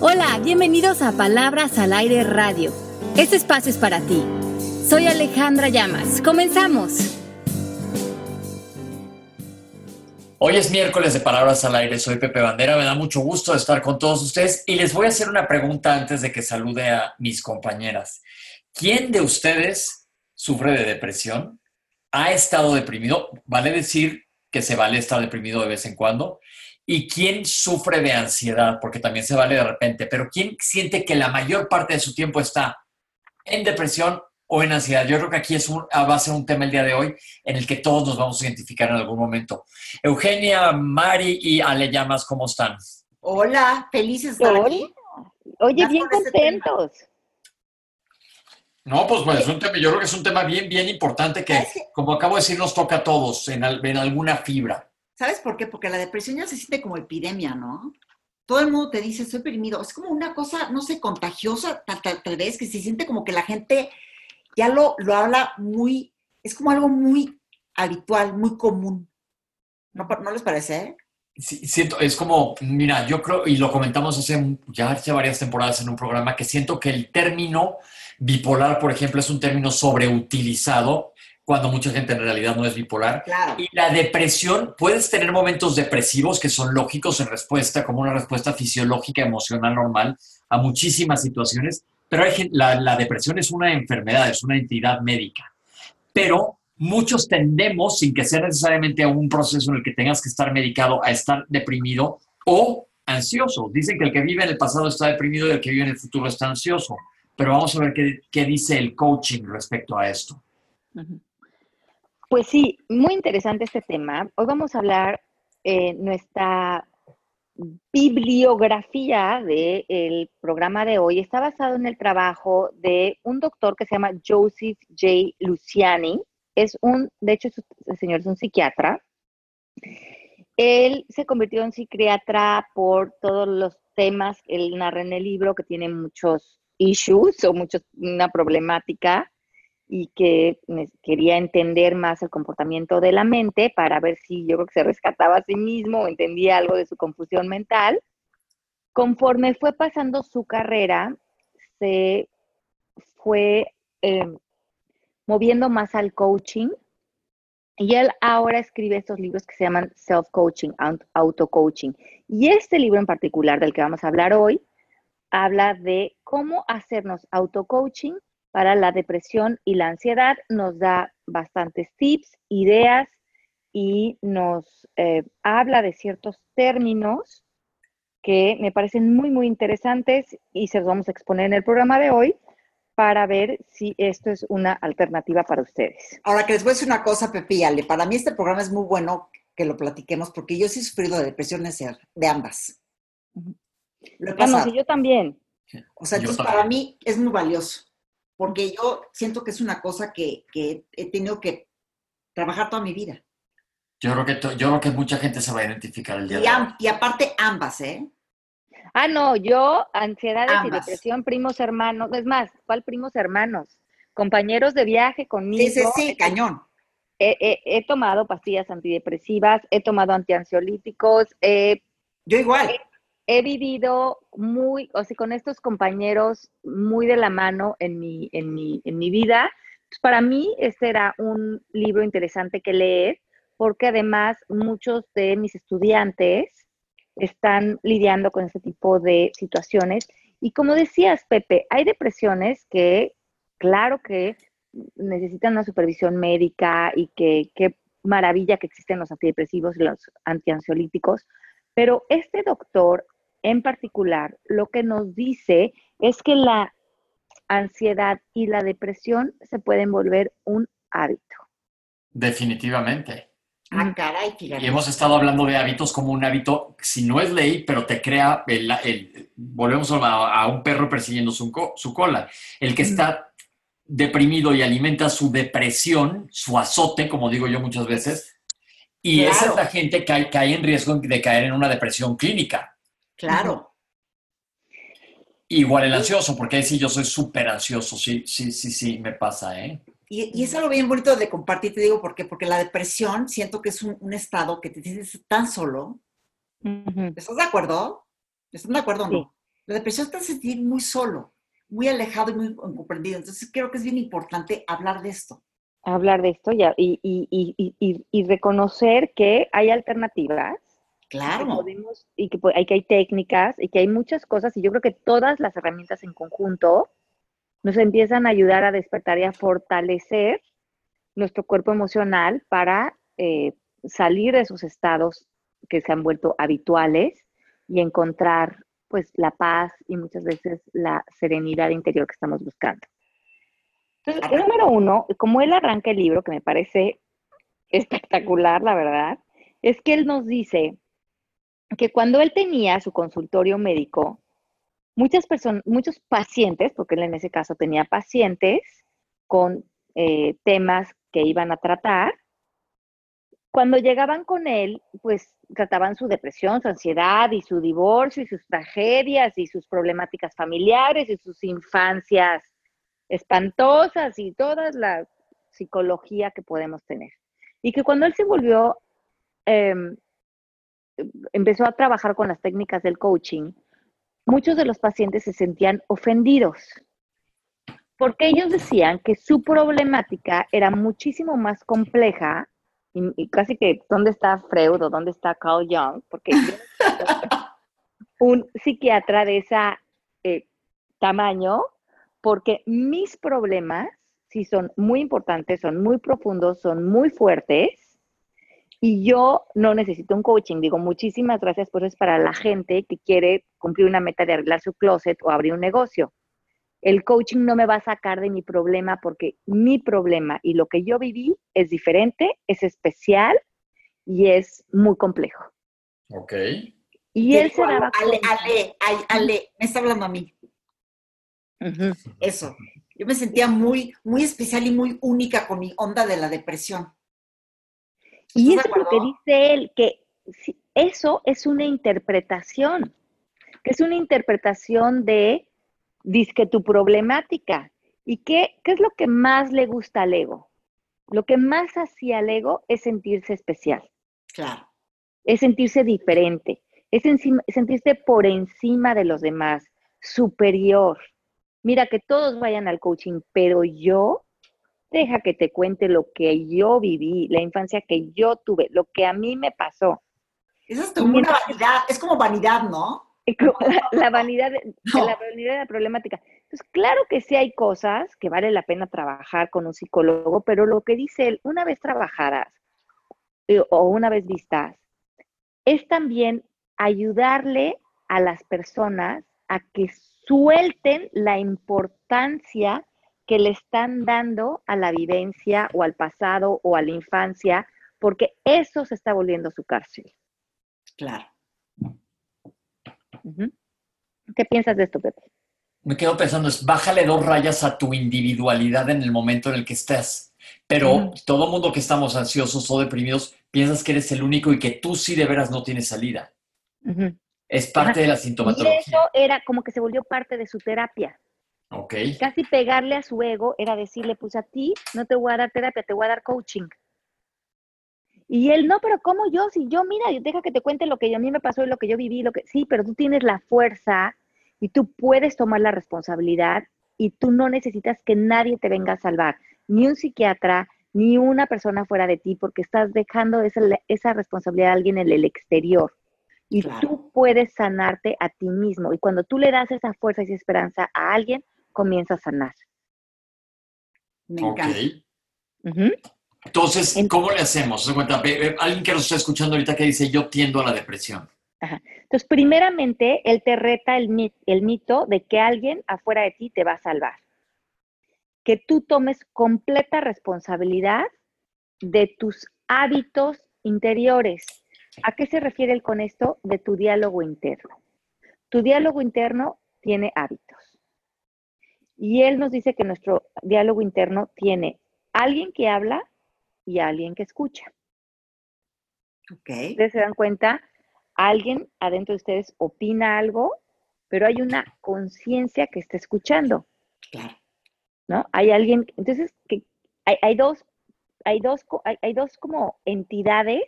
Hola, bienvenidos a Palabras al Aire Radio. Este espacio es para ti. Soy Alejandra Llamas. Comenzamos. Hoy es miércoles de Palabras al Aire, soy Pepe Bandera, me da mucho gusto estar con todos ustedes y les voy a hacer una pregunta antes de que salude a mis compañeras. ¿Quién de ustedes sufre de depresión? ¿Ha estado deprimido? Vale decir que se vale estar deprimido de vez en cuando. ¿Y quién sufre de ansiedad? Porque también se vale de repente, pero ¿quién siente que la mayor parte de su tiempo está en depresión o en ansiedad. Yo creo que aquí es un, ah, va a ser un tema el día de hoy en el que todos nos vamos a identificar en algún momento. Eugenia, Mari y Ale Llamas, ¿cómo están? Hola, felices de estar aquí. Oye, bien contentos. No, pues, pues es un tema, yo creo que es un tema bien, bien importante que, como acabo de decir, nos toca a todos en, en alguna fibra. ¿Sabes por qué? Porque la depresión ya se siente como epidemia, ¿no? Todo el mundo te dice, estoy deprimido. Es como una cosa, no sé, contagiosa, tal vez, que se siente como que la gente ya lo, lo habla muy, es como algo muy habitual, muy común. ¿No, ¿no les parece? Sí, siento, es como, mira, yo creo, y lo comentamos hace ya hace varias temporadas en un programa, que siento que el término bipolar, por ejemplo, es un término sobreutilizado cuando mucha gente en realidad no es bipolar. Y la depresión, puedes tener momentos depresivos que son lógicos en respuesta, como una respuesta fisiológica, emocional normal a muchísimas situaciones, pero la, depresión es una enfermedad, es una entidad médica. Pero muchos tendemos, sin que sea necesariamente un proceso en el que tengas que estar medicado, a estar deprimido o ansioso. Dicen que el que vive en el pasado está deprimido y el que vive en el futuro está ansioso. Pero vamos a ver qué, dice el coaching respecto a esto. Pues sí, muy interesante este tema. Hoy vamos a hablar eh, nuestra bibliografía del programa de hoy está basado en el trabajo de un doctor que se llama Joseph J. Luciani. Es un, de hecho, el señor es un psiquiatra. Él se convirtió en psiquiatra por todos los temas que él narra en el libro, que tiene muchos issues o muchos, una problemática y que quería entender más el comportamiento de la mente para ver si yo creo que se rescataba a sí mismo o entendía algo de su confusión mental. Conforme fue pasando su carrera, se fue eh, moviendo más al coaching y él ahora escribe estos libros que se llaman self-coaching, auto-coaching. Y este libro en particular del que vamos a hablar hoy habla de cómo hacernos auto-coaching para la depresión y la ansiedad. Nos da bastantes tips, ideas y nos eh, habla de ciertos términos que me parecen muy, muy interesantes y se los vamos a exponer en el programa de hoy para ver si esto es una alternativa para ustedes. Ahora que les voy a decir una cosa, Pepi Ale, para mí este programa es muy bueno que lo platiquemos porque yo sí he sufrido de depresiones de ambas. Lo he pasado. yo también. O sea, entonces para mí es muy valioso porque yo siento que es una cosa que, he tenido que trabajar toda mi vida. Yo creo que, yo creo que mucha gente se va a identificar el día y, de hoy. Y aparte ambas, ¿eh? Ah, no, yo, ansiedades y depresión, primos hermanos, es más, ¿cuál primos hermanos? Compañeros de viaje conmigo. Sí, sí, sí, cañón. He, tomado pastillas antidepresivas, he tomado antiansiolíticos. yo igual he vivido muy, o sea, con estos compañeros muy de la mano en mi, en mi, en mi vida. para mí, este era un libro interesante que leer, porque además muchos de mis estudiantes están lidiando con este tipo de situaciones. Y como decías, Pepe, hay depresiones que, claro que necesitan una supervisión médica y que qué maravilla que existen los antidepresivos y los antiansiolíticos, pero este doctor en particular lo que nos dice es que la ansiedad y la depresión se pueden volver un hábito. Definitivamente. Ah, caray, Y hemos estado hablando de hábitos como un hábito, si no es ley, pero te crea, el, volvemos a, un perro persiguiendo su, su cola. El que está deprimido y alimenta su depresión, su azote, como digo yo muchas veces, y esa es la gente que cae en riesgo de caer en una depresión clínica. Claro. Igual el ansioso, porque ahí sí yo soy súper ansioso, sí, sí, sí, sí, me pasa, ¿eh? Y, es algo bien bonito de compartir, te digo, ¿por qué? Porque la depresión siento que es un, estado que te sientes tan solo. ¿Estás de acuerdo? ¿Están de acuerdo o no? La depresión te hace sentir muy solo, muy alejado y muy incomprendido. Entonces creo que es bien importante hablar de esto. Hablar de esto ya, y, y, y, y reconocer que hay alternativas. Claro. y que, hay, que hay técnicas y que hay muchas cosas y yo creo que todas las herramientas en conjunto nos empiezan a ayudar a despertar y a fortalecer nuestro cuerpo emocional para eh, salir de esos estados que se han vuelto habituales y encontrar pues la paz y muchas veces la serenidad interior que estamos buscando. Entonces, el número uno, como él arranca el libro, que me parece espectacular, la verdad, es que él nos dice que cuando él tenía su consultorio médico, muchas personas, muchos pacientes, porque él en ese caso tenía pacientes con eh, temas que iban a tratar, cuando llegaban con él, pues trataban su depresión, su ansiedad y su divorcio y sus tragedias y sus problemáticas familiares y sus infancias espantosas y toda la psicología que podemos tener. Y que cuando él se volvió, em, empezó a trabajar con las técnicas del coaching, muchos de los pacientes se sentían ofendidos porque ellos decían que su problemática era muchísimo más compleja y, casi que, ¿dónde está Freud o dónde está Carl Jung? Porque un psiquiatra de ese eh, tamaño, porque mis problemas sí son muy importantes, son muy profundos, son muy fuertes, y yo no necesito un coaching. Digo, muchísimas gracias, pues es para la gente que quiere cumplir una meta de arreglar su closet o abrir un negocio el coaching no me va a sacar de mi problema porque mi problema y lo que yo viví es diferente, es especial y es muy complejo. Ok. Y él se daba Ale, Ale, Ale, me está hablando a mí. Eso. Yo me sentía muy, muy especial y muy única con mi onda de la depresión. Y eso es lo que dice él, que eso es una interpretación, que es una interpretación de que tu problemática. ¿Y qué, qué es lo que más le gusta al ego? Lo que más hacía al ego es sentirse especial. Claro. Es sentirse diferente, es sentirse por encima de los demás, superior. Mira, que todos vayan al coaching, pero yo, deja que te cuente lo que yo viví, la infancia que yo tuve, lo que a mí me pasó. Eso es como una vanidad, es como vanidad, ¿no? la, vanidad, la vanidad de la problemática. Entonces, claro que sí hay cosas que vale la pena trabajar con un psicólogo, pero lo que dice él, una vez trabajadas eh, o una vez vistas, es también ayudarle a las personas a que suelten la importancia que le están dando a la vivencia o al pasado o a la infancia, porque eso se está volviendo su cárcel. Claro. ¿Qué piensas de esto, Pepe? Me quedo pensando, es bájale dos rayas a tu individualidad en el momento en el que estés. Pero todo mundo que estamos ansiosos o deprimidos piensas que eres el único y que tú sí de veras no tienes salida. Es parte de la sintomatología. Y eso era como que se volvió parte de su terapia. Ok. Casi pegarle a su ego era decirle, pues a ti no te voy a dar terapia, te voy a dar coaching. Y él, no, pero ¿cómo yo? Si yo, mira, deja que te cuente lo que a mí me pasó y lo que yo viví, lo que sí, pero tú tienes la fuerza y tú puedes tomar la responsabilidad y tú no necesitas que nadie te venga a salvar, ni un psiquiatra, ni una persona fuera de ti, porque estás dejando esa, esa responsabilidad a alguien en el exterior. Y tú puedes sanarte a ti mismo. Y cuando tú le das esa fuerza y esa esperanza a alguien, comienza a sanar. Me encanta. Entonces, ¿cómo le hacemos? Alguien que nos está escuchando ahorita que dice, yo tiendo a la depresión. Entonces, primeramente, él te reta el, el mito de que alguien afuera de ti te va a salvar. Que tú tomes completa responsabilidad de tus hábitos interiores. ¿A qué se refiere él con esto? De tu diálogo interno. Tu diálogo interno tiene hábitos. Y él nos dice que nuestro diálogo interno tiene alguien que habla y alguien que escucha. Okay. Ustedes se dan cuenta, alguien adentro de ustedes opina algo, pero hay una conciencia que está escuchando. Claro. ¿No? Hay alguien, entonces, que hay, dos, hay dos, hay, dos como entidades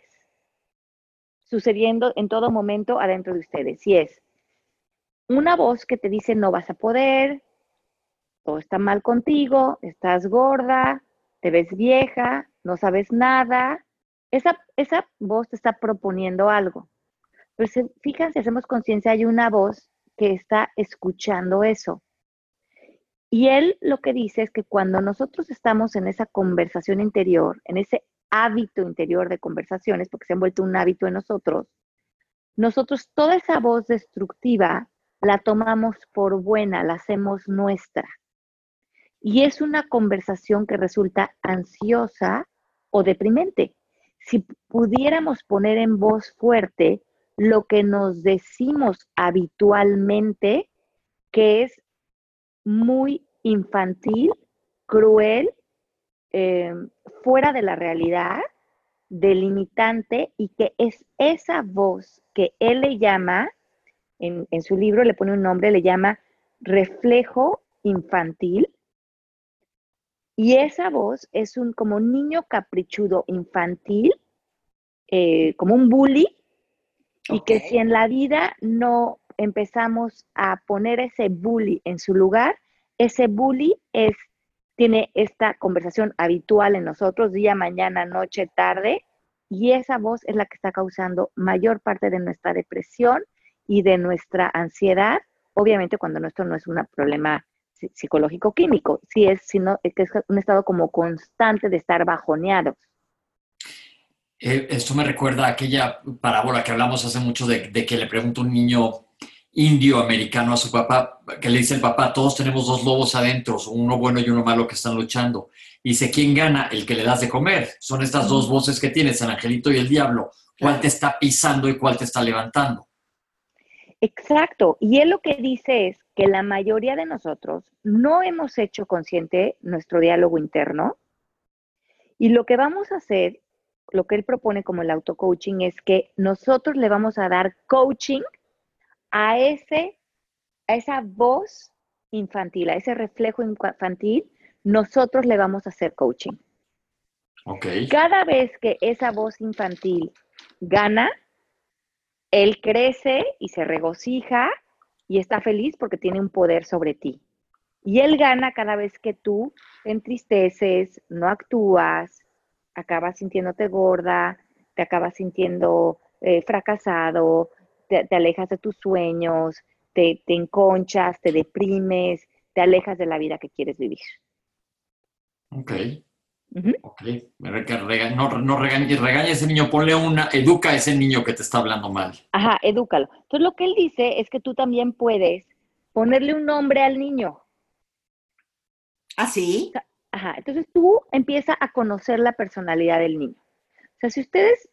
sucediendo en todo momento adentro de ustedes. Y es una voz que te dice no vas a poder, todo está mal contigo, estás gorda, te ves vieja, no sabes nada. Esa, esa voz te está proponiendo algo. Pero se, fíjense, hacemos conciencia, hay una voz que está escuchando eso. Y él lo que dice es que cuando nosotros estamos en esa conversación interior, en ese hábito interior de conversaciones, porque se ha vuelto un hábito en nosotros, nosotros toda esa voz destructiva la tomamos por buena, la hacemos nuestra. Y es una conversación que resulta ansiosa o deprimente. Si pudiéramos poner en voz fuerte lo que nos decimos habitualmente, que es muy infantil, cruel, eh, fuera de la realidad, delimitante, y que es esa voz que él le llama, en su libro le pone un nombre, le llama reflejo infantil, y esa voz es un como niño caprichudo infantil, eh, como un bully, y que si en la vida no empezamos a poner ese bully en su lugar, ese bully es, tiene esta conversación habitual en nosotros, día, mañana, noche, tarde, y esa voz es la que está causando mayor parte de nuestra depresión y de nuestra ansiedad, obviamente cuando nuestro no es un problema psicológico químico, si es, sino, que es un estado como constante de estar bajoneados. Eh, esto me recuerda a aquella parábola que hablamos hace mucho de, que le pregunta un niño indio americano a su papá, que le dice el papá, todos tenemos dos lobos adentro, uno bueno y uno malo que están luchando. Y dice, ¿quién gana? El que le das de comer. Son estas dos voces que tienes, el angelito y el diablo. ¿Cuál te está pisando y cuál te está levantando? Exacto. Y él lo que dice es que la mayoría de nosotros no hemos hecho consciente nuestro diálogo interno. Y lo que vamos a hacer, lo que él propone como el auto-coaching, es que nosotros le vamos a dar coaching a, ese, a esa voz infantil, a ese reflejo infantil, nosotros le vamos a hacer coaching. Okay. Cada vez que esa voz infantil gana, él crece y se regocija y está feliz porque tiene un poder sobre ti. Y él gana cada vez que tú te entristeces, no actúas, acabas sintiéndote gorda, te acabas sintiendo eh, fracasado, te, alejas de tus sueños, te, te enconchas, te deprimes, te alejas de la vida que quieres vivir. Ok. Ok, no, no regañes, regaña a ese niño, ponle una, educa a ese niño que te está hablando mal. Ajá, edúcalo. Entonces lo que él dice es que tú también puedes ponerle un nombre al niño. ¿Ah, sí? Ajá, entonces tú empieza a conocer la personalidad del niño. O sea, si ustedes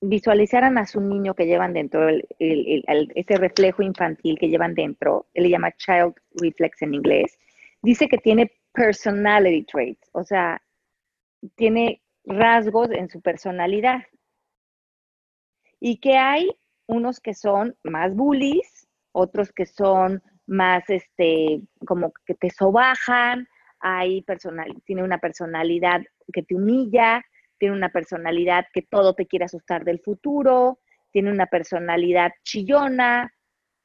visualizaran a su niño que llevan dentro, ese reflejo infantil que llevan dentro, él le llama child reflex en inglés, dice que tiene personality traits, o sea, tiene rasgos en su personalidad. Y que hay unos que son más bullies, otros que son más, este, como que te sobajan, hay personal, tiene una personalidad que te humilla, tiene una personalidad que todo te quiere asustar del futuro, tiene una personalidad chillona,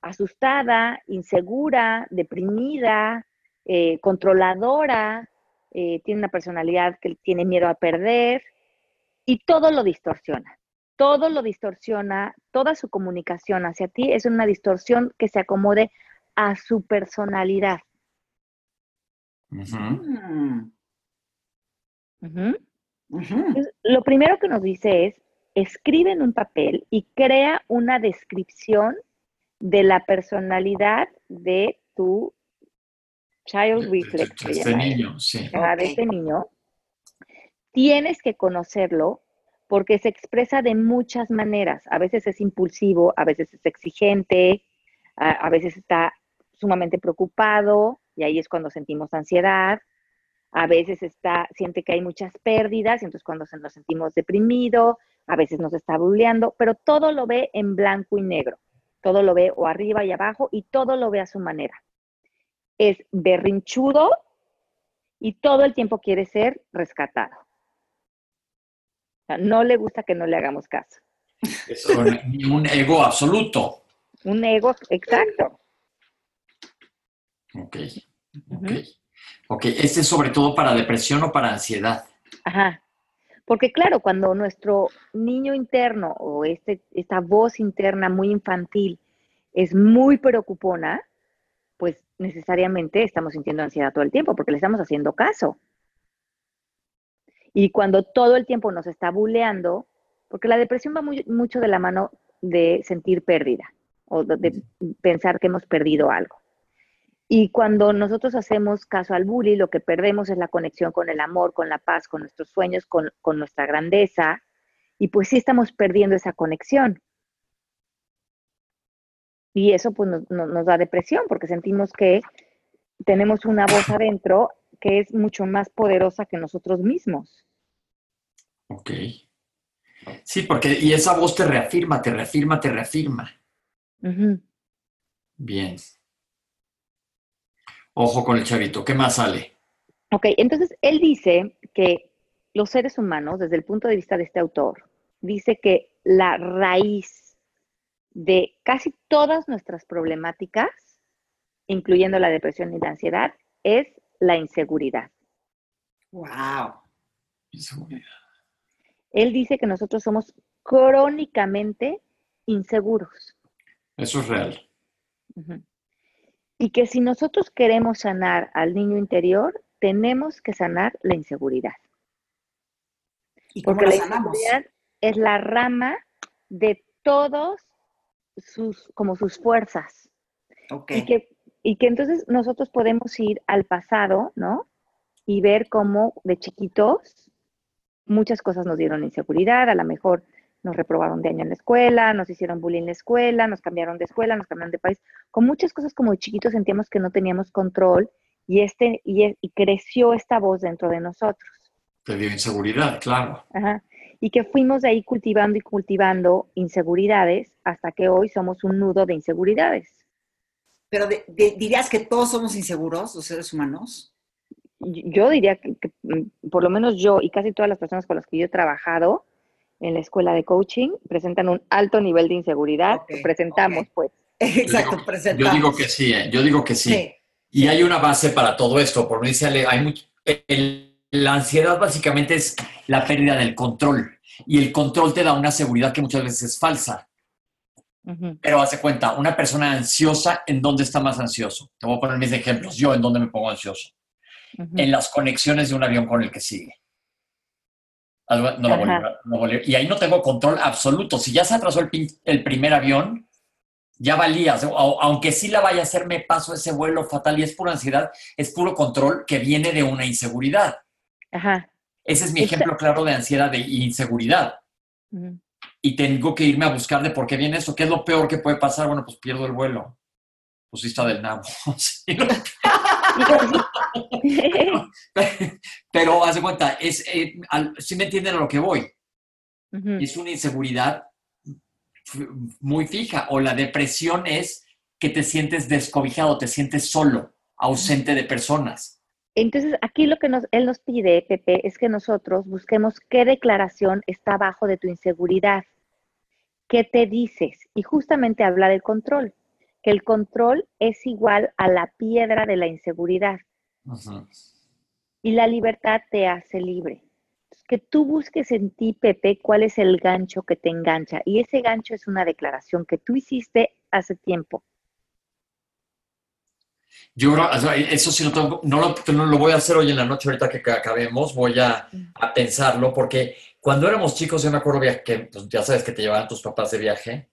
asustada, insegura, deprimida, eh, controladora, eh, tiene una personalidad que tiene miedo a perder y todo lo distorsiona. Todo lo distorsiona, toda su comunicación hacia ti es una distorsión que se acomode a su personalidad. Mm. lo primero que nos dice es, escribe en un papel y crea una descripción de la personalidad de tu child reflex. De, este niño, sí. de este niño, tienes que conocerlo porque se expresa de muchas maneras. A veces es impulsivo, a veces es exigente, a, veces está sumamente preocupado y ahí es cuando sentimos ansiedad. A veces está, siente que hay muchas pérdidas y entonces cuando nos sentimos deprimido, a veces nos está bulleando, pero todo lo ve en blanco y negro. Todo lo ve o arriba y abajo y todo lo ve a su manera es berrinchudo y todo el tiempo quiere ser rescatado. no le gusta que no le hagamos caso. Es un, ego absoluto. Un ego, exacto. Ok, ok. Ok, ¿este es sobre todo para depresión o para ansiedad? Ajá. Porque claro, cuando nuestro niño interno o este, esta voz interna muy infantil es muy preocupona, necesariamente estamos sintiendo ansiedad todo el tiempo porque le estamos haciendo caso. Y cuando todo el tiempo nos está buleando, porque la depresión va mucho de la mano de sentir pérdida o de, pensar que hemos perdido algo. Y cuando nosotros hacemos caso al bully, lo que perdemos es la conexión con el amor, con la paz, con nuestros sueños, con, nuestra grandeza. Y pues sí estamos perdiendo esa conexión. Y eso pues nos da depresión porque sentimos que tenemos una voz adentro que es mucho más poderosa que nosotros mismos. Ok. Sí, porque y esa voz te reafirma, te reafirma, te reafirma. Bien. Ojo con el chavito, ¿qué más sale? Ok, entonces él dice que los seres humanos, desde el punto de vista de este autor, dice que la raíz de casi todas nuestras problemáticas, incluyendo la depresión y la ansiedad, es la inseguridad. ¡Wow! Inseguridad. Él dice que nosotros somos crónicamente inseguros. Eso es real. Y que si nosotros queremos sanar al niño interior, tenemos que sanar la inseguridad. ¿Y Porque la inseguridad es la rama de todos sus, como sus fuerzas. Y, que, y que entonces nosotros podemos ir al pasado, ¿no? Y ver cómo de chiquitos muchas cosas nos dieron inseguridad, a lo mejor nos reprobaron de año en la escuela, nos hicieron bullying en la escuela, nos cambiaron de escuela, nos cambiaron de país. Con muchas cosas como de chiquitos sentíamos que no teníamos control y, este, y, creció esta voz dentro de nosotros. Te dio inseguridad, claro. Ajá. Y que fuimos de ahí cultivando y cultivando inseguridades hasta que hoy somos un nudo de inseguridades. Pero dirías que todos somos inseguros, los seres humanos yo diría que, mm, por lo menos yo y casi todas las personas con las que yo he trabajado en la escuela de coaching presentan un alto nivel de inseguridad presentamos, pues. Exacto, presentamos. Yo digo que sí, ¿eh? yo digo que sí. Y hay una base para todo esto, por dice hay mucho, la ansiedad básicamente es la pérdida del control y el control te da una seguridad que muchas veces es falsa. Pero hace cuenta, una persona ansiosa, ¿en dónde está más ansioso? Te voy a poner mis ejemplos. Yo, ¿en dónde me pongo ansioso? en las conexiones de un avión con el que sigue. No y ahí no tengo control absoluto. Si ya se atrasó el, primer avión, ya valía. aunque sí la vaya a hacer, me paso ese vuelo fatal y es pura ansiedad, es puro control que viene de una inseguridad. Ese es mi ejemplo claro de ansiedad de inseguridad. Y tengo que irme a buscar de por qué viene eso. ¿Qué es lo peor que puede pasar? Bueno, pues pierdo el vuelo. Pues sí está del nabo. pero, haz de cuenta, es, eh, si me entienden a lo que voy. Es una inseguridad muy fija. O la depresión es que te sientes descobijado, te sientes solo, ausente de personas. Entonces, aquí lo que nos, él nos pide, Pepe, es que nosotros busquemos qué declaración está abajo de tu inseguridad. ¿Qué te dices? Y justamente habla del control, que el control es igual a la piedra de la inseguridad. Y la libertad te hace libre. Que tú busques en ti, Pepe, cuál es el gancho que te engancha. Y ese gancho es una declaración que tú hiciste hace tiempo. Yo eso sí no, lo, lo, voy a hacer hoy en la noche, ahorita que acabemos, voy a, pensarlo, porque cuando éramos chicos, yo me acuerdo que pues, ya sabes que te llevaban tus papás de viaje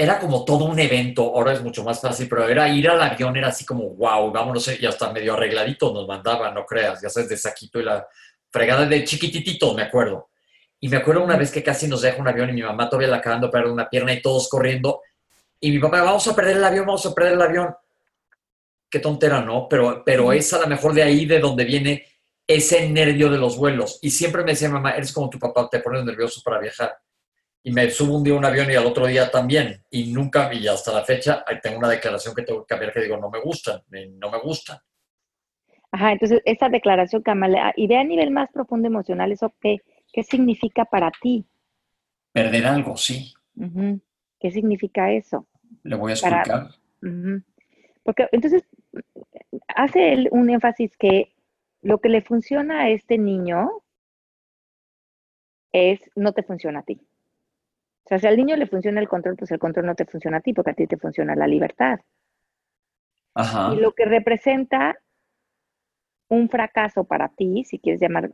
era como todo un evento, ahora es mucho más fácil, pero era ir al avión, era así como, wow, vámonos, y hasta medio arregladito nos mandaban, no creas, ya sabes, de saquito y la fregada de chiquititito, me acuerdo. Y me acuerdo una vez que casi nos deja un avión y mi mamá todavía la acabando de perder una pierna y todos corriendo. Y mi papá, vamos a perder el avión, vamos a perder el avión. Qué tontera, ¿no? Pero, pero es a lo mejor de ahí de donde viene ese nervio de los vuelos. Y siempre me decía, mamá, eres como tu papá, te pones nervioso para viajar y me subo un día a un avión y al otro día también. Y nunca, y hasta la fecha, tengo una declaración que tengo que cambiar que digo, no me gustan, no me gustan. Ajá, entonces esa declaración, Kamala, y ve a nivel más profundo emocional, ¿eso qué, qué significa para ti? Perder algo, sí. ¿Qué significa eso? Le voy a explicar. Porque entonces hace él un énfasis que lo que le funciona a este niño es no te funciona a ti. O sea, si al niño le funciona el control, pues el control no te funciona a ti, porque a ti te funciona la libertad. Ajá. Y lo que representa un fracaso para ti, si quieres llamar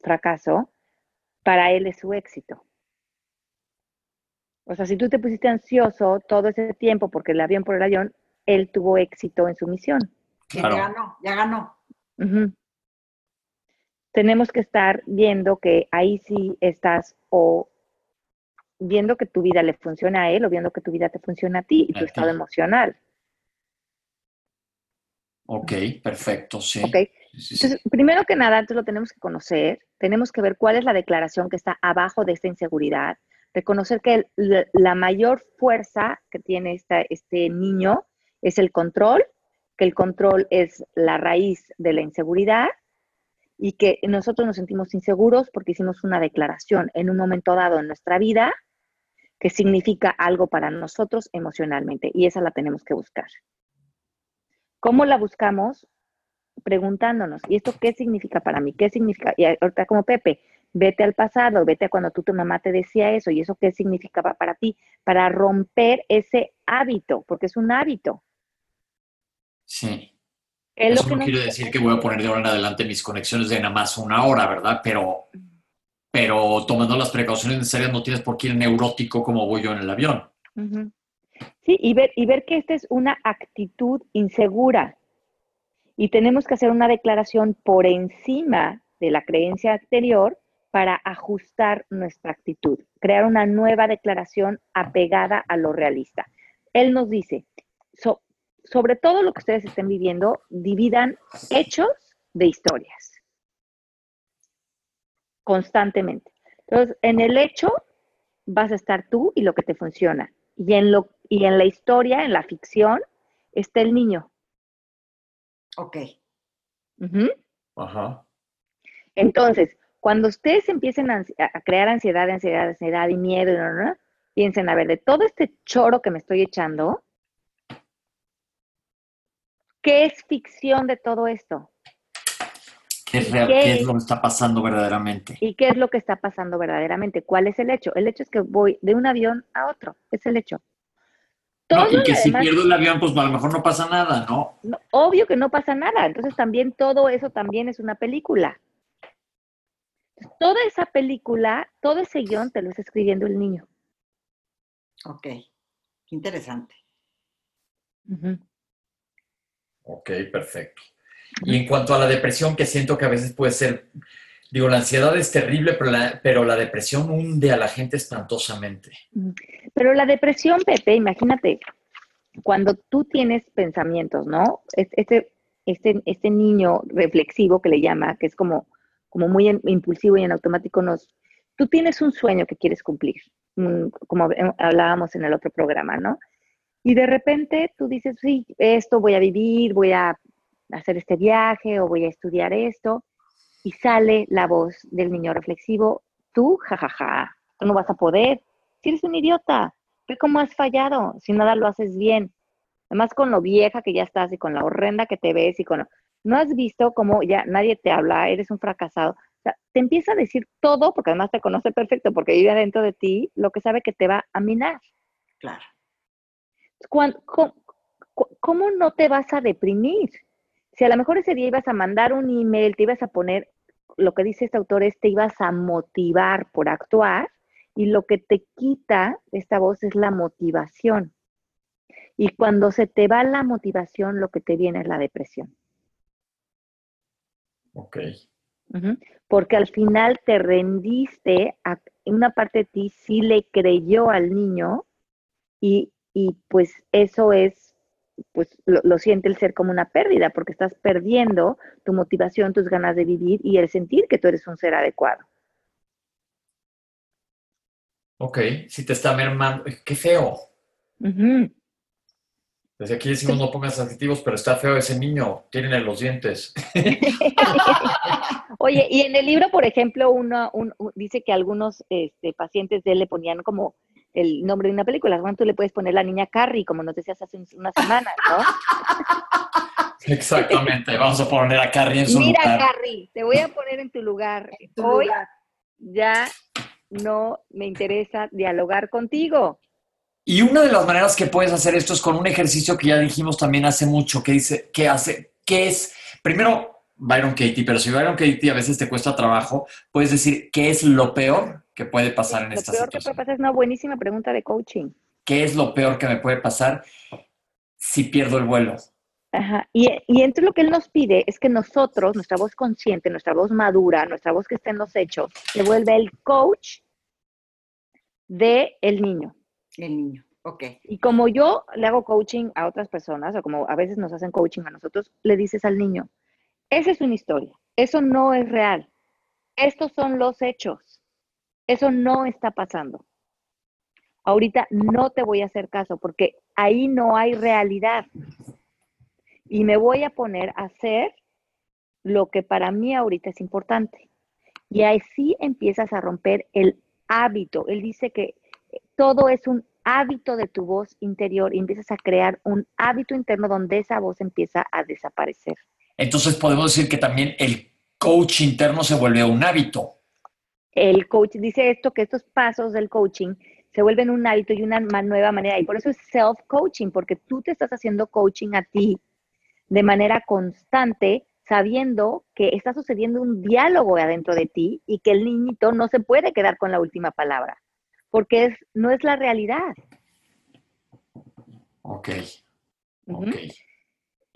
fracaso, para él es su éxito. O sea, si tú te pusiste ansioso todo ese tiempo porque el avión por el avión, él tuvo éxito en su misión. Claro. Ya ganó, ya ganó. Tenemos que estar viendo que ahí sí estás o viendo que tu vida le funciona a él o viendo que tu vida te funciona a ti y A tu ti. estado emocional. Ok, perfecto, sí. ¿ok? Sí, sí, sí. Entonces, primero que nada, antes lo tenemos que conocer, tenemos que ver cuál es la declaración que está abajo de esta inseguridad, reconocer que el- la, la mayor fuerza que tiene esta- este niño es el control, que el control es la raíz de la inseguridad y que nosotros nos sentimos inseguros porque hicimos una declaración en un momento dado en nuestra vida que significa algo para nosotros emocionalmente y esa la tenemos que buscar. ¿Cómo la buscamos? Preguntándonos, ¿y esto qué significa para mí? ¿Qué significa? Y ahorita como Pepe, vete al pasado, vete a cuando tú, tu mamá te decía eso, ¿y eso qué significaba para ti? Para romper ese hábito, porque es un hábito. Sí. Es lo Eso que no quiere decir que voy a poner de ahora en adelante mis conexiones de nada más una hora, ¿verdad? Pero, pero tomando las precauciones necesarias no tienes por qué ir neurótico como voy yo en el avión. Sí, y ver, y ver que esta es una actitud insegura. Y tenemos que hacer una declaración por encima de la creencia anterior para ajustar nuestra actitud, crear una nueva declaración apegada a lo realista. Él nos dice, so- sobre todo lo que ustedes estén viviendo, dividan hechos de historias constantemente. Entonces, en el hecho vas a estar tú y lo que te funciona. Y en, lo, y en la historia, en la ficción, está el niño. Ok. Ujú. Ajá. Entonces, cuando ustedes empiecen a, crear ansiedad, ansiedad, ansiedad y miedo, piensen, a ver, de todo este choro que me estoy echando, ¿qué es ficción de todo esto? ¿Qué es, real- ¿Qué? qué es lo que está pasando verdaderamente? ¿Y qué es lo que está pasando verdaderamente? ¿Cuál es el hecho? El hecho es que voy de un avión a otro, es el hecho. No, y que si pierdo el avión, pues a lo mejor no pasa nada, ¿no? No, obvio que no pasa nada. Entonces también todo eso también es una película. Toda esa película, todo ese guion te lo está escribiendo el niño. Ok. Qué interesante. Ok, perfecto. Y en cuanto a la depresión, que siento que a veces puede ser, digo, la ansiedad es terrible, pero la, pero la depresión hunde a la gente espantosamente. Pero la depresión, Pepe, imagínate, cuando tú tienes pensamientos, ¿no? Es- Este, este, este niño reflexivo que le llama, que es como, como muy en- impulsivo y en automático, nos, tú tienes un sueño que quieres cumplir, mm, como hablábamos en el otro programa, ¿no? Y de repente tú dices, sí, esto voy a vivir, voy a hacer este viaje o voy a estudiar esto, y sale la voz del niño reflexivo, tú, jajaja, tú no vas a poder, si eres un idiota, ve cómo has fallado, si nada lo haces bien. Además con lo vieja que ya estás y con la horrenda que te ves y con... lo- No has visto cómo ya nadie te habla, eres un fracasado. O sea, te empieza a decir todo, porque además te conoce perfecto, porque vive adentro de ti, lo que sabe que te va a minar. Claro. ¿Cómo, cómo no te vas a deprimir? Si a lo mejor ese día ibas a mandar un email, te ibas a poner, lo que dice este autor es, te ibas a motivar por actuar y lo que te quita esta voz es la motivación. Y cuando se te va la motivación, lo que te viene es la depresión. Ok. Porque al final te rendiste, a, una parte de ti sí le creyó al niño y, y pues eso es, pues lo, lo siente el ser como una pérdida, porque estás perdiendo tu motivación, tus ganas de vivir y el sentir que tú eres un ser adecuado. Ok, si te está mermando, qué feo. Desde aquí decimos no pongas adjetivos, pero está feo ese niño, tienen los dientes. Oye, y en el libro, por ejemplo, uno un- un- dice que algunos este, pacientes de él le ponían como el nombre de una película. Bueno, tú le puedes poner la niña Carrie, como nos decías hace un- unas semanas, ¿no? Exactamente, vamos a poner a Carrie en su Mira, lugar. Carrie, te voy a poner en tu lugar. tu Hoy lugar. ya no me interesa dialogar contigo. Y una de las maneras que puedes hacer esto es con un ejercicio que ya dijimos también hace mucho, que dice, que hace, que es, primero, Byron Katie, pero si Byron Katie a veces te cuesta trabajo, puedes decir, ¿qué es lo peor que puede pasar en Lo esta peor que puede situación? pasar es una buenísima pregunta de coaching. ¿Qué es lo peor que me puede pasar si pierdo el vuelo? Ajá. Y, y entonces lo que él nos pide es que nosotros, nuestra voz consciente, nuestra voz madura, nuestra voz que está en los hechos, se vuelve el coach de el niño. El niño. Ok. Y como yo le hago coaching a otras personas, o como a veces nos hacen coaching a nosotros, le dices al niño, esa es una historia, eso no es real, estos son los hechos, eso no está pasando. Ahorita no te voy a hacer caso porque ahí no hay realidad. Y me voy a poner a hacer lo que para mí ahorita es importante. Y así empiezas a romper el hábito. Él dice que todo es un hábito de tu voz interior y empiezas a crear un hábito interno donde esa voz empieza a desaparecer. Entonces podemos decir que también el coach interno se vuelve un hábito. El coach dice esto, que estos pasos del coaching se vuelven un hábito y una nueva manera. Y por eso es self-coaching, porque tú te estás haciendo coaching a ti de manera constante, sabiendo que está sucediendo un diálogo adentro de ti y que el niñito no se puede quedar con la última palabra, porque es, no es la realidad. Ok.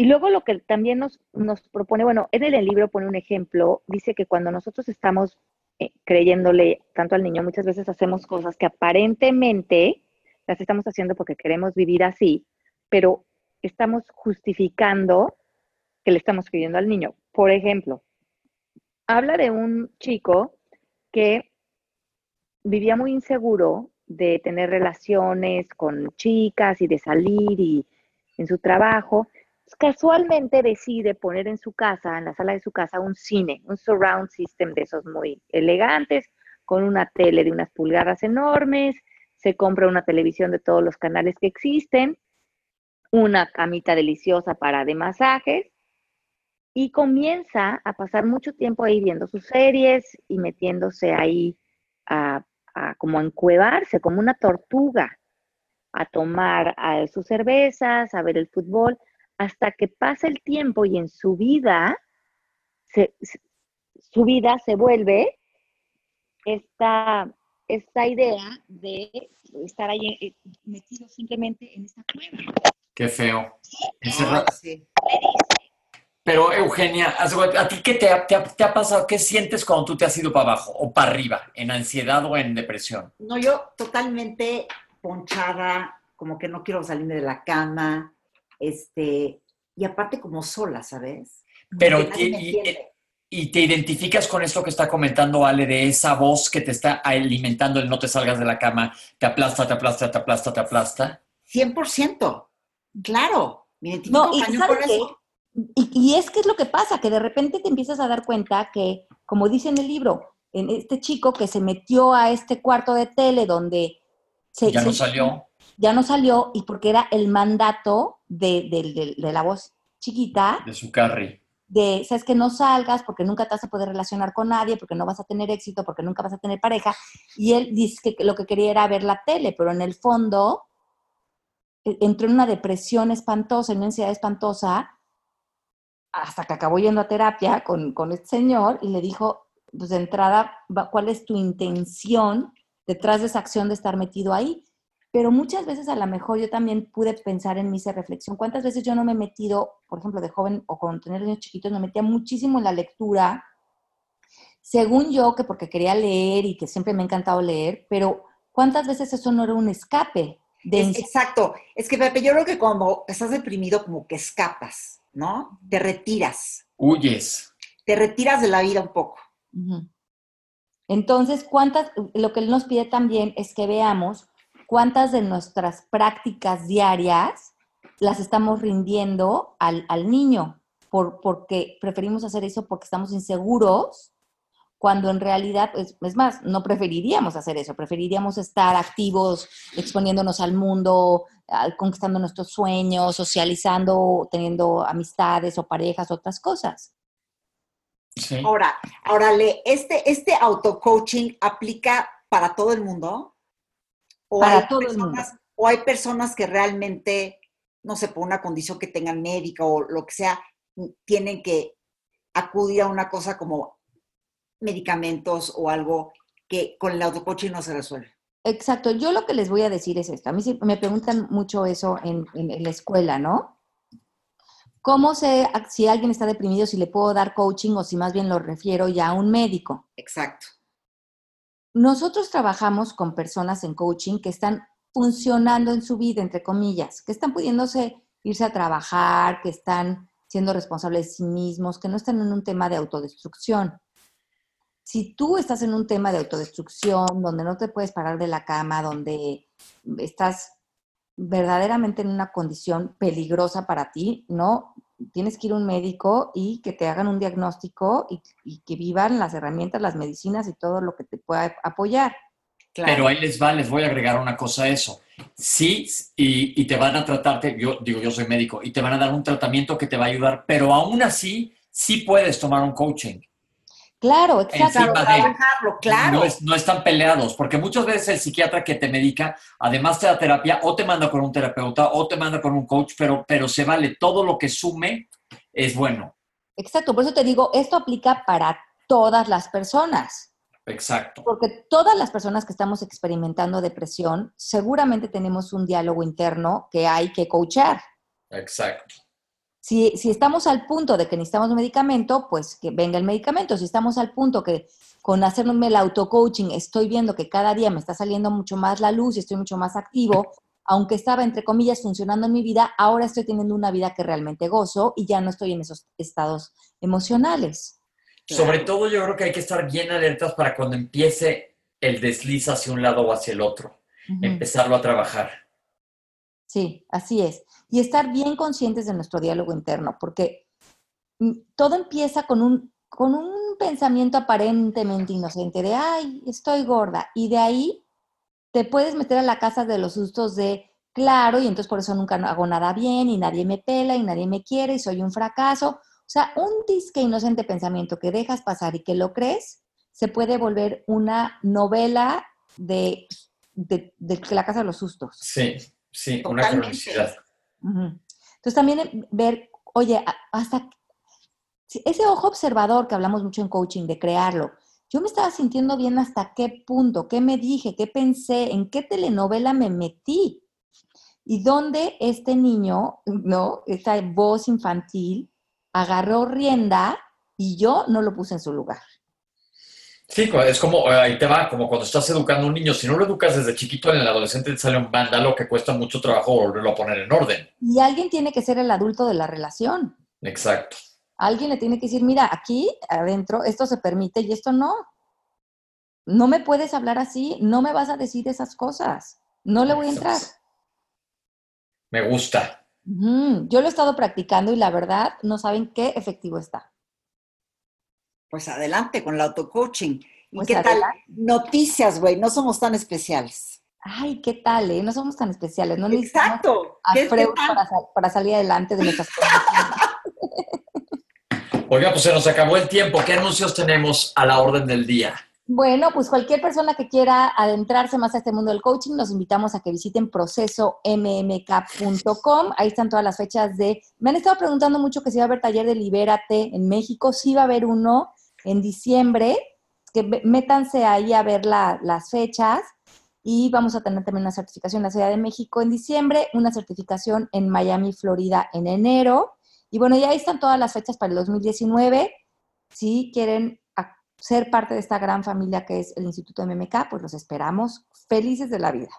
Y luego lo que también nos, nos propone, bueno, en el libro pone un ejemplo, dice que cuando nosotros estamos eh, creyéndole tanto al niño, muchas veces hacemos cosas que aparentemente las estamos haciendo porque queremos vivir así, pero estamos justificando que le estamos creyendo al niño. Por ejemplo, habla de un chico que vivía muy inseguro de tener relaciones con chicas y de salir y en su trabajo. Casualmente decide poner en su casa, en la sala de su casa, un cine, un surround system de esos muy elegantes, con una tele de unas pulgadas enormes, se compra una televisión de todos los canales que existen, una camita deliciosa para de masajes y comienza a pasar mucho tiempo ahí viendo sus series y metiéndose ahí a, como encuevarse, como una tortuga, a tomar sus cervezas, a ver el fútbol, hasta que pasa el tiempo y en su vida, se- su vida se vuelve esta, esta idea de estar ahí eh, metido simplemente en esta cueva. Qué feo. Ese Ah, sí. Pero Eugenia, ¿a ti qué te ha, te ha- te ha pasado? ¿Qué sientes cuando tú te has ido para abajo o para arriba? ¿En ansiedad o en depresión? No, yo totalmente ponchada, como que no quiero salirme de la cama, este, y aparte como sola, ¿sabes? Como Pero y- y- entiende. ¿Y te identificas con esto que está comentando Ale de esa voz que te está alimentando el no te salgas de la cama, te aplasta, te aplasta, te aplasta, te aplasta? 100%, claro, me identifico No, y cañón ¿sabes con qué? eso. Y, y es que es lo que pasa, que de repente te empiezas a dar cuenta que, como dice en el libro, en este chico que se metió a este cuarto de tele donde se, Ya no salió. Ya no salió y porque era el mandato de, de- de- de la voz chiquita de su carry. de, sabes que no salgas porque nunca te vas a poder relacionar con nadie, porque no vas a tener éxito, porque nunca vas a tener pareja. Y él dice que lo que quería era ver la tele, pero en el fondo eh, entró en una depresión espantosa, en una ansiedad espantosa, hasta que acabó yendo a terapia con, con este señor y le dijo, pues de entrada, ¿cuál es tu intención detrás de esa acción de estar metido ahí? Pero muchas veces a lo mejor yo también pude pensar en mi esa reflexión. ¿Cuántas veces yo no me he metido, por ejemplo, de joven o con tener niños chiquitos, me metía muchísimo en la lectura, según yo, que porque quería leer y que siempre me ha encantado leer, pero ¿cuántas veces eso no era un escape? De Es- exacto, es que Pepe, yo creo que cuando estás deprimido como que escapas, ¿no? Te retiras, Huyes. te retiras de la vida un poco. Ujú. Entonces, ¿cuántas, lo que él nos pide también es que veamos cuántas de nuestras prácticas diarias las estamos rindiendo al, al niño, por, porque preferimos hacer eso porque estamos inseguros cuando en realidad, es, es más, no preferiríamos hacer eso, preferiríamos estar activos, exponiéndonos al mundo, a- conquistando nuestros sueños, socializando, teniendo amistades o parejas, otras cosas. Sí. Ahora, ahora le, este, este auto-coaching aplica para todo el mundo. ¿O Para hay todo el mundo. personas- O hay personas que realmente, no sé, por una condición que tengan médica o lo que sea, tienen que acudir a una cosa como medicamentos o algo que con el auto-coaching no se resuelve. Exacto, yo lo que les voy a decir es esto. A mí sí me preguntan mucho eso en, en- la escuela, ¿no? ¿Cómo sé si alguien está deprimido, si le puedo dar coaching o si más bien lo refiero ya a un médico? Exacto. Nosotros trabajamos con personas en coaching que están funcionando en su vida, entre comillas, que están pudiéndose irse a trabajar, que están siendo responsables de sí mismos, que no están en un tema de autodestrucción. Si tú estás en un tema de autodestrucción, donde no te puedes parar de la cama, donde estás verdaderamente en una condición peligrosa para ti, ¿no? Tienes que ir a un médico y que te hagan un diagnóstico y, y que vivan las herramientas, las medicinas y todo lo que te pueda apoyar. Claro. Pero ahí les va, les voy a agregar una cosa a eso. Sí, y, y te van a tratarte, yo digo, yo soy médico, y te van a dar un tratamiento que te va a ayudar, pero aún así, sí puedes tomar un coaching. Claro, exacto. Encima Claro, de- trabajarlo, claro. No, es- no están peleados, porque muchas veces el psiquiatra que te medica, además te da terapia, o te manda con un terapeuta, o te manda con un coach, pero, pero se vale, todo lo que sume es bueno. Exacto, por eso te digo, esto aplica para todas las personas. Exacto. Porque todas las personas que estamos experimentando depresión, seguramente tenemos un diálogo interno que hay que coachar. Exacto. Si, si estamos al punto de que necesitamos un medicamento, pues que venga el medicamento. Si estamos al punto que con hacerme el auto-coaching estoy viendo que cada día me está saliendo mucho más la luz y estoy mucho más activo, aunque estaba, entre comillas, funcionando en mi vida, ahora estoy teniendo una vida que realmente gozo y ya no estoy en esos estados emocionales. Claro. Sobre todo yo creo que hay que estar bien alertas para cuando empiece el desliz hacia un lado o hacia el otro, empezarlo a trabajar. Sí, así es. Y estar bien conscientes de nuestro diálogo interno, porque mm, todo empieza con un, con un pensamiento aparentemente inocente de, ay, estoy gorda. Y de ahí te puedes meter a la casa de los sustos de, claro, y entonces por eso nunca hago nada bien y nadie me pela y nadie me quiere y soy un fracaso. O sea, un disque inocente pensamiento que dejas pasar y que lo crees, se puede volver una novela de, de, de la casa de los sustos. Sí, sí, una Totalmente. cronicidad. Ujú. Entonces también eh, ver, oye, hasta ese ojo observador que hablamos mucho en coaching, de crearlo, yo me estaba sintiendo bien hasta qué punto, qué me dije, qué pensé, en qué telenovela me metí y dónde este niño, ¿no? Esta voz infantil agarró rienda y yo no lo puse en su lugar. Sí, es como, eh, ahí te va, como cuando estás educando a un niño, si no lo educas desde chiquito, en el adolescente te sale un vándalo que cuesta mucho trabajo volverlo a poner en orden. Y alguien tiene que ser el adulto de la relación. Exacto. Alguien le tiene que decir, mira, aquí adentro esto se permite y esto no. No me puedes hablar así, no me vas a decir esas cosas. No le voy a entrar. Me gusta. Yo lo he estado practicando y la verdad no saben qué efectivo está. Pues adelante con el auto-coaching. ¿Y Pues qué adelante. tal? Noticias, güey, no somos tan especiales. Ay, ¿qué tal? eh? No somos tan especiales. No necesitamos Exacto. a ¿Qué- qué Freud tal? para, para salir adelante de nuestras condiciones. Oiga, pues se nos acabó el tiempo. ¿Qué anuncios tenemos a la orden del día? Bueno, pues cualquier persona que quiera adentrarse más a este mundo del coaching, los invitamos a que visiten procesommk.com. Ahí están todas las fechas de... Me han estado preguntando mucho que si va a haber taller de Libérate en México. Sí va a haber uno en diciembre. Que métanse ahí a ver la- las fechas. Y vamos a tener también una certificación en la Ciudad de México en diciembre, una certificación en Miami, Florida en enero. Y bueno, ya ahí están todas las fechas para el 2019. Si quieren ser parte de esta gran familia que es el Instituto MMK, pues los esperamos felices de la vida.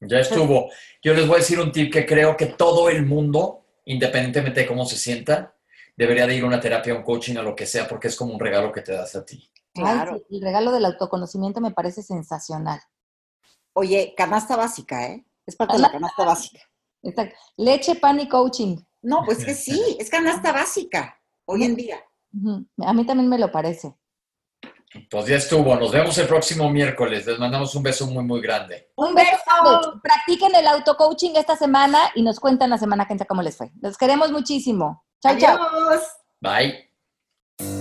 Ya estuvo. Yo les voy a decir un tip que creo que todo el mundo, independientemente de cómo se sienta, debería de ir a una terapia, a un coaching, a lo que sea, porque es como un regalo que te das a ti. Claro. Ay, sí, el regalo del autoconocimiento me parece sensacional. Oye, canasta básica, ¿eh? Es parte de la canasta básica. Exacto. Leche, pan y coaching. No, pues que sí, es canasta básica hoy en día. A mí también me lo parece. Pues ya estuvo. Nos vemos el próximo miércoles. Les mandamos un beso muy, muy grande. Un beso. Practiquen el auto-coaching esta semana y nos cuentan la semana que entra cómo les fue. Los queremos muchísimo. Chao, chao. Bye.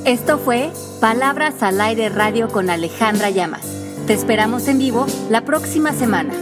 Esto fue Palabras al Aire Radio con Alejandra Llamas. Te esperamos en vivo la próxima semana.